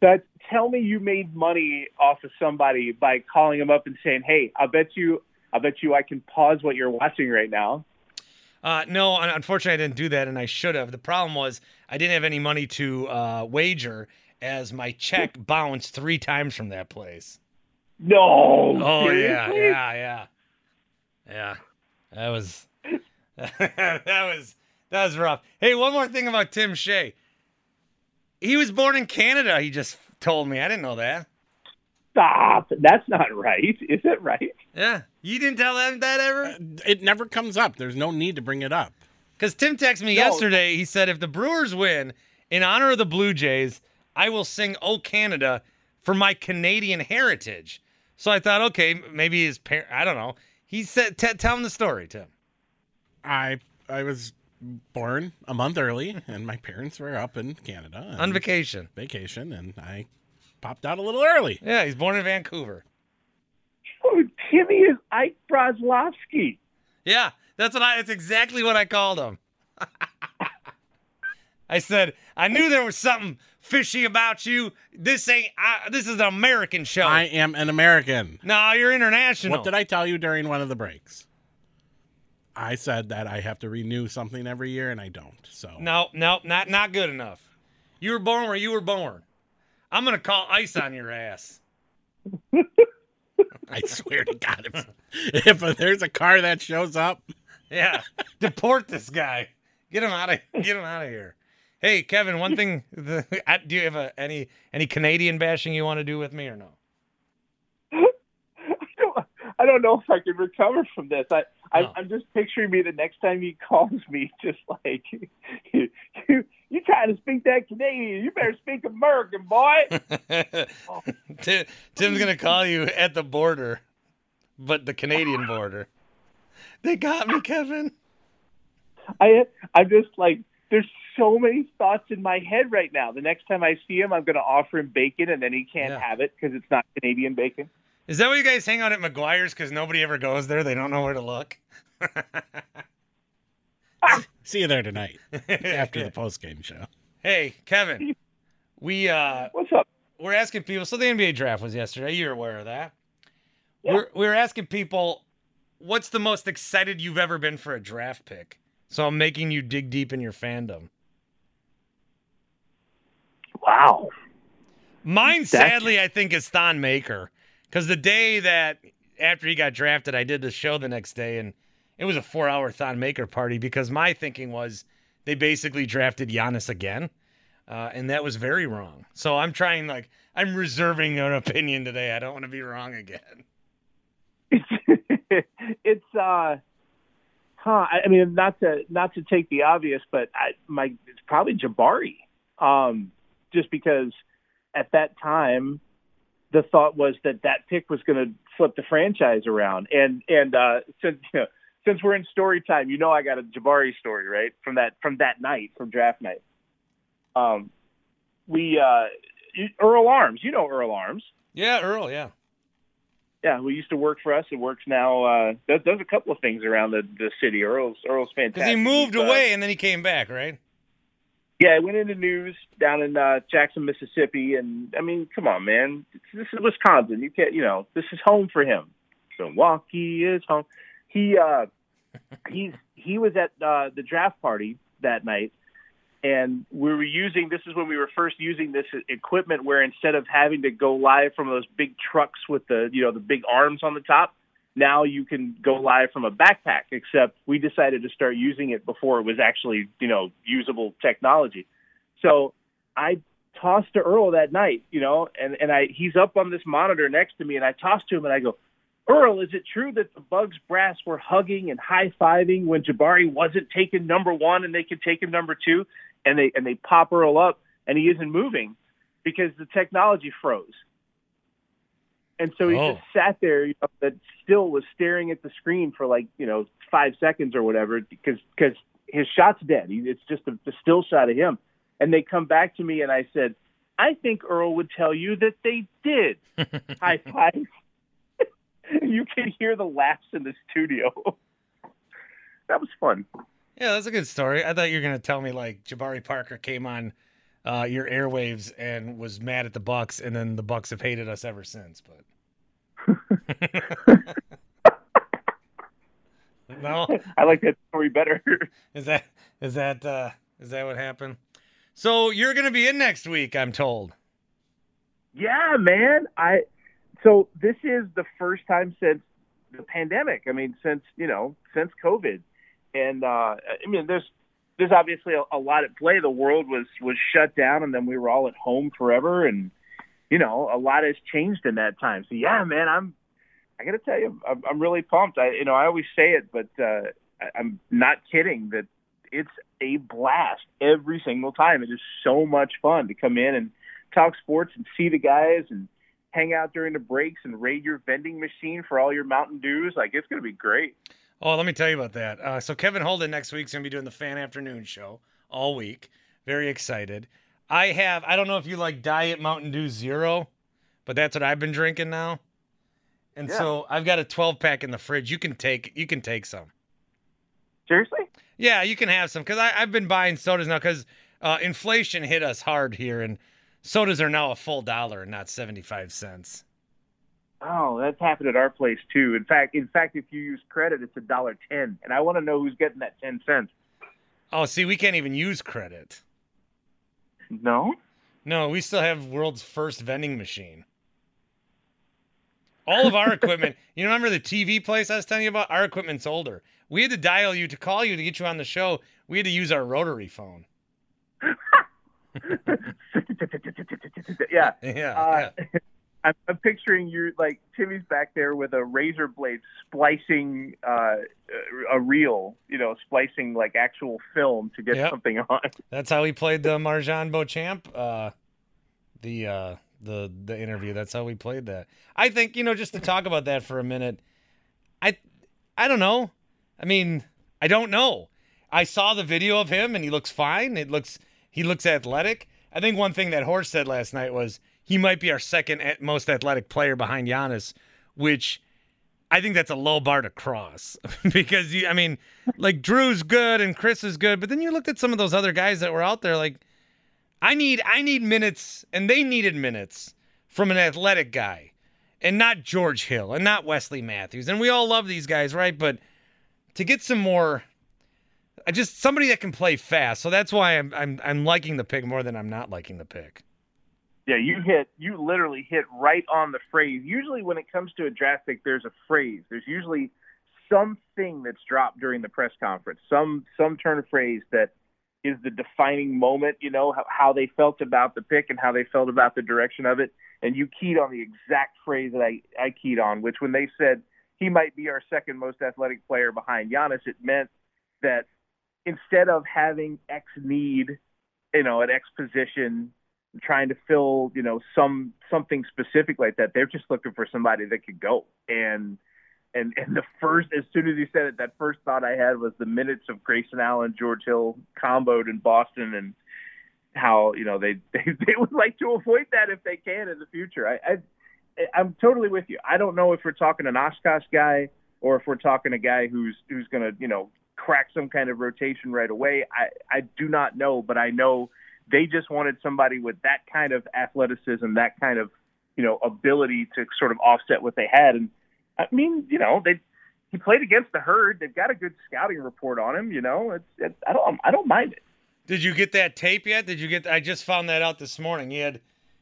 That tell me you made money off of somebody by calling them up and saying, "Hey, I bet you, I bet you, I can pause what you're watching right now." Uh, no, unfortunately, I didn't do that, and I should have. The problem was I didn't have any money to uh, wager, as my check bounced three times from that place. No. Oh yeah, yeah, yeah, yeah. That was that was that was rough. Hey, one more thing about Tim Shea. He was born in Canada. He just told me. I didn't know that. Stop. That's not right. Is it right? Yeah, you didn't tell him that ever. Uh, it never comes up. There's no need to bring it up. Because Tim texted me No. yesterday. He said, if the Brewers win in honor of the Blue Jays, I will sing "Oh Canada" for my Canadian heritage. So I thought, okay, maybe his parent. I don't know. He said, t- "Tell him the story, Tim." I I was born a month early, and my parents were up in Canada On vacation. vacation, and I popped out a little early. Yeah, he's born in Vancouver. Oh, Timmy is Ike Broflovski. Yeah, that's what I. That's exactly what I called him. I said I knew there was something fishy about you. This ain't. I, this is an American show. I am an American. no, you're international. What did I tell you during one of the breaks? I said that I have to renew something every year, and I don't. So No, no, not not good enough. You were born where you were born. I'm gonna call ice on your ass. I swear to God, if, if there's a car that shows up, Yeah, deport this guy. Get him out of get him out of here. Hey, Kevin. One thing. The, do you have a, any any Canadian bashing you want to do with me or no? I don't, I don't know if I can recover from this. I, I No. I'm just picturing me the next time he calls me, just like you, you, you trying to speak that Canadian. You better speak American, boy. Tim, Tim's gonna call you at the border, but the Canadian border. They got me, Kevin. I I'm just like there's so many thoughts in my head right now. The next time I see him, I'm going to offer him bacon, and then he can't Yeah. have it because it's not Canadian bacon. Is that why you guys hang out at McGuire's? Because nobody ever goes there. They don't know where to look. see you there tonight after the post game show. Hey, Kevin. We uh What's up? we're asking people so the NBA draft was yesterday. You're aware of that. We're we're asking people what's the most excited you've ever been for a draft pick. So I'm making you dig deep in your fandom. Wow. Mine, That's- sadly, I think is Thon Maker. Because the day that after he got drafted, I did the show the next day, and it was a four-hour Thon Maker party. Because my thinking was they basically drafted Giannis again, uh, and that was very wrong. So I'm trying, like, I'm reserving an opinion today. I don't want to be wrong again. it's it's uh huh I mean not to not to take the obvious but I my it's probably Jabari um just because at that time the thought was that that pick was going to flip the franchise around and and uh since you know since we're in story time you know I got a Jabari story right from that from that night from draft night um we uh, Earl Arms. You know Earl Arms. Yeah, Earl. Yeah. Yeah, who used to work for us and works now. Uh, does, does a couple of things around the, the city. Earl's Earl's fantastic. Because he moved uh, away and then he came back, right? Yeah, I went into news down in uh, Jackson, Mississippi, and I mean, come on, man, this is Wisconsin. You can't, you know, this is home for him. Milwaukee is home. He uh, he's he was at uh, the draft party that night, and we were using. This is when we were first using this equipment, where instead of having to go live from those big trucks with the you know the big arms on the top, now you can go live from a backpack. Except we decided to start using it before it was actually you know usable technology. So I tossed to Earl that night, you know, and and I he's up on this monitor next to me, and I tossed to him and I go, Earl, is it true that the Bucks brass were hugging and high fiving when Jabari wasn't taking number one and they could take him number two, and they and they pop Earl up and he isn't moving because the technology froze. And so he Oh. just sat there, you know, that still was staring at the screen for like you know five seconds or whatever because because his shot's dead. It's just a, a still shot of him. And they come back to me and I said, I think Earl would tell you that they did high five. you can hear the laughs in the studio. that was fun. Yeah, that's a good story. I thought you were gonna tell me like Jabari Parker came on uh, your airwaves and was mad at the Bucks, and then the Bucks have hated us ever since. But no, I like that story better. is that is that uh, is that what happened? So you're gonna be in next week, I'm told. Yeah, man. I so this is the first time since the pandemic. I mean, since you know, since COVID, and uh, I mean, there's there's obviously a, a lot at play. The world was was shut down, and then we were all at home forever, and you know, a lot has changed in that time. So yeah, man, I'm I got to tell you, I'm, I'm really pumped. I you know, I always say it, but uh, I, I'm not kidding that it's a blast every single time. It is so much fun to come in and talk sports and see the guys and hang out during the breaks and raid your vending machine for all your Mountain Dews. Like it's going to be great. Oh, let me tell you about that. Uh, so Kevin Holden next week's gonna be doing the fan afternoon show all week. Very excited. I have. I don't know if you like Diet Mountain Dew Zero, but that's what I've been drinking now. And Yeah. so I've got a 12 pack in the fridge. You can take. You can take some. Seriously? Yeah, you can have some because I've been buying sodas now because uh, inflation hit us hard here, and sodas are now a full dollar and not 75 cents. Oh, that's happened at our place too. In fact, in fact, if you use credit, it's a dollar ten, and I want to know who's getting that ten cents. Oh, see, we can't even use credit. No. No, we still have world's first vending machine. All of our equipment, you remember the TV place I was telling you about? Our equipment's older. We had to dial you to call you to get you on the show. We had to use our rotary phone. yeah. Yeah. Uh, I'm, I'm picturing you like Timmy's back there with a razor blade splicing uh, a reel, you know, splicing like actual film to get Yep. something on. That's how we played the MarJon Beauchamp, uh, the uh, the the interview. That's how we played that. I think you know just to talk about that for a minute. I I don't know. I mean, I don't know. I saw the video of him and he looks fine. It looks he looks athletic. I think one thing that Horst said last night was he might be our second most athletic player behind Giannis, which I think that's a low bar to cross because you, I mean, like Jrue's good and Khris is good, but then you looked at some of those other guys that were out there. Like, I need I need minutes, and they needed minutes from an athletic guy, and not George Hill and not Wesley Matthews. And we all love these guys, right? But to get some more, I just somebody that can play fast. So that's why I'm I'm I'm liking the pick more than I'm not liking the pick. Yeah, you hit you literally hit right on the phrase. Usually when it comes to a draft pick, there's a phrase. There's usually something that's dropped during the press conference, some some turn of phrase that is the defining moment, you know, how, how they felt about the pick and how they felt about the direction of it. And you keyed on the exact phrase that I, I keyed on, which when they said he might be our second most athletic player behind Giannis, it meant that instead of having X need, you know, at X position, trying to fill, you know, some something specific like that, they're just looking for somebody that could go. And and and the first, as soon as he said it, that first thought I had was the minutes of Grayson Allen, George Hill comboed in Boston, and how you know they, they they would like to avoid that if they can in the future. I, I I'm totally with you. I don't know if we're talking an Oshkosh guy or if we're talking a guy who's who's to you know crack some kind of rotation right away. I I do not know, but I know they just wanted somebody with that kind of athleticism, that kind of you know ability to sort of offset what they had. And I mean, you know, they he played against the herd. They've got a good scouting report on him. You know, it's, it's I don't I don't mind it. Did you get that tape yet? Did you get? I just found that out this morning. He had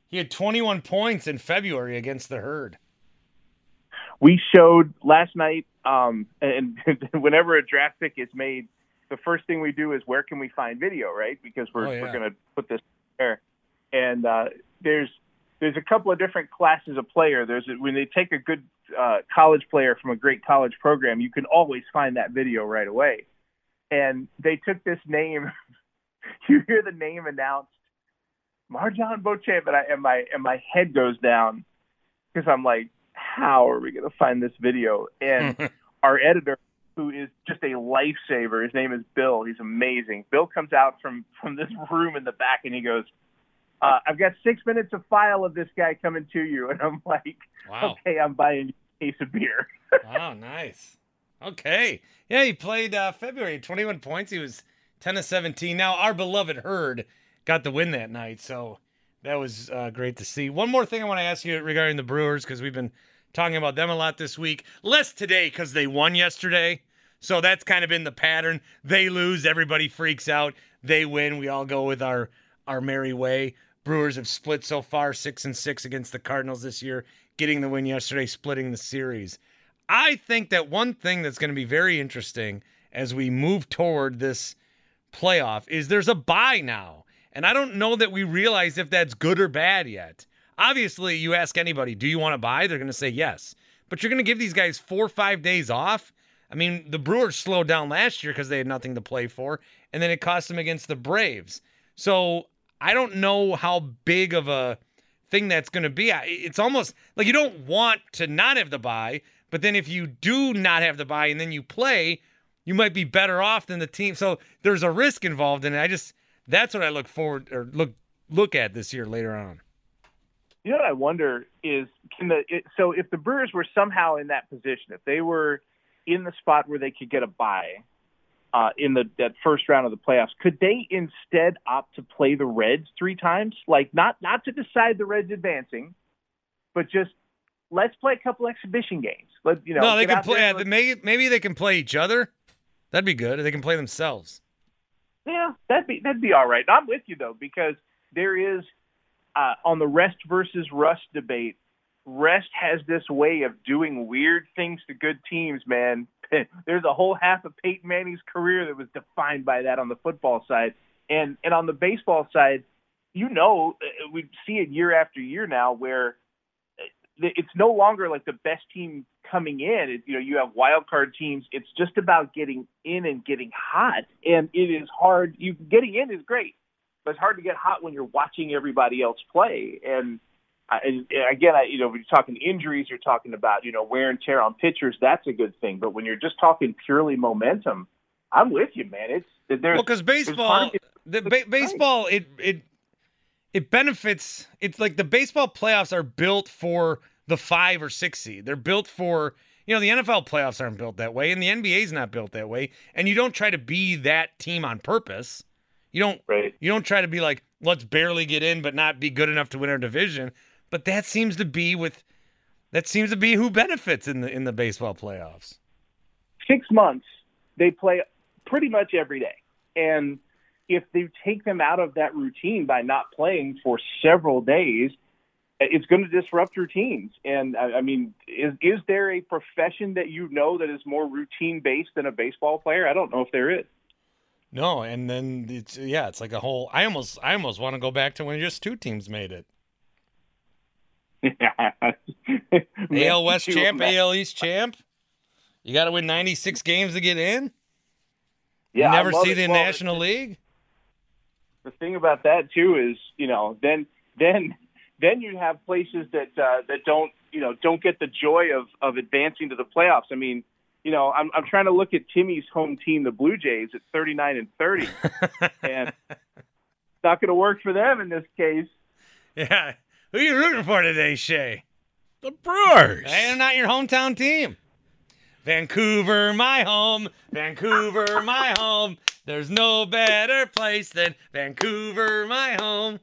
he had 21 points in February against the herd. We showed last night, um, and whenever a draft pick is made, the first thing we do is where can we find video, right? Because we're Oh, yeah. we're going to put this there, and uh, there's there's a couple of different classes of player. There's a, when they take a good uh, college player from a great college program, you can always find that video right away. And they took this name. you hear the name announced, MarJon Beauchamp, and, I, and my and my head goes down because I'm like, how are we going to find this video? And our editor, who is just a lifesaver, his name is Bill. He's amazing. Bill comes out from from this room in the back, and he goes, uh, "I've got six minutes of file of this guy coming to you," and I'm like, Wow. "Okay, I'm buying you a case of beer." oh, nice. Okay. Yeah, he played uh, February, 21 points. He was 10 to 17. Now, our beloved Herd got the win that night, so that was uh, great to see. One more thing I want to ask you regarding the Brewers, because we've been talking about them a lot this week. Less today because they won yesterday. So that's kind of been the pattern. They lose, everybody freaks out. They win, we all go with our our merry way. Brewers have split so far, six and six against the Cardinals this year, getting the win yesterday, splitting the series. I think that one thing that's going to be very interesting as we move toward this playoff is there's a buy now. And I don't know that we realize if that's good or bad yet. Obviously, you ask anybody, do you want to buy? They're going to say yes. But you're going to give these guys four or five days off. I mean, the Brewers slowed down last year because they had nothing to play for, and then it cost them against the Braves. So I don't know how big of a thing that's going to be. It's almost like you don't want to not have the buy, but then if you do not have the buy and then you play, you might be better off than the team. So there's a risk involved in it. I just that's what I look forward or look look at this year later on. You know what I wonder is can the it, so if the Brewers were somehow in that position, if they were in the spot where they could get a bye uh, in the that first round of the playoffs, could they instead opt to play the Reds three times? Like not not to decide the Reds advancing, but just let's play a couple exhibition games. Let you know. no, they can play. yeah, maybe maybe they can play each other. That'd be good. They can play themselves. Yeah, that'd be that'd be all right. I'm with you though because there is uh, on the rest versus rust debate. Rest has this way of doing weird things to good teams, man. There's a whole half of Peyton Manning's career that was defined by that on the football side, and and on the baseball side, you know, uh, we see it year after year now where uh, it's no longer like the best team coming in. It, you know, you have wild card teams. It's just about getting in and getting hot, and it is hard. You getting in is great, but it's hard to get hot when you're watching everybody else play. And, I, and again, I, you know, when you're talking injuries, you're talking about you know wear and tear on pitchers. That's a good thing. But when you're just talking purely momentum, I'm with you, man. It's there's Well, because baseball, it- the ba- baseball, it it it benefits. It's like the baseball playoffs are built for the five or six seed. They're built for you know the NFL playoffs aren't built that way, and the NBA's not built that way. And you don't try to be that team on purpose. You don't. You don't try to be like let's barely get in, but not be good enough to win our division. But that seems to be with that seems to be who benefits in the in the baseball playoffs. six months, they play pretty much every day. And if they take them out of that routine by not playing for several days, it's going to disrupt routines. And I, I mean, is is there a profession that you know that is more routine based than a baseball player? I don't know if there is. No, and then it's yeah, it's like a whole. I almost I almost want to go back to when just two teams made it. Yeah. AL West champ, AL East champ. You got to win 96 games to get in. Yeah, you never see the Well, National League. the thing about that too is you know then then then you have places that uh, that don't you know don't get the joy of of advancing to the playoffs. I mean, you know, I'm I'm trying to look at Timmy's home team, the Blue Jays, at 39 and 30, and it's not going to work for them in this case. Yeah. Who are you rooting for today, Shea? The Brewers. Hey, they're not your hometown team. Vancouver, my home. Vancouver, my home. There's no better place than Vancouver, my home.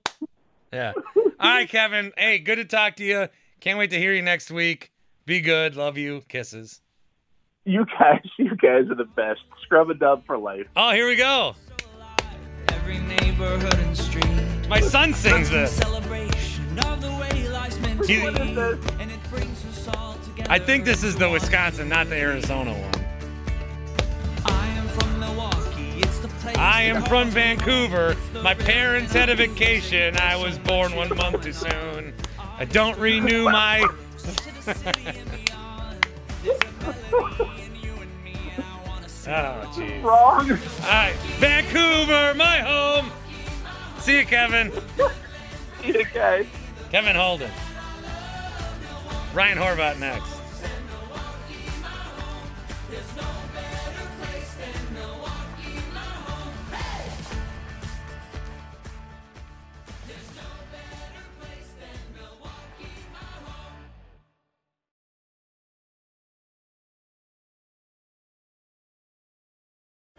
Yeah. All right, Kevin. Hey, good to talk to you. Can't wait to hear you next week. Be good. Love you. Kisses. You guys, you guys are the best. Scrub a dub for life. Oh, here we go. My son sings this. He- I think this is the Wisconsin, not the Arizona one. I am from Vancouver. My parents had a vacation. I was born one month too soon. I don't renew my. oh, jeez. Wrong. All right, Vancouver, my home. See you, Kevin. See you guys. Kevin Holden. Ryan Horvat next.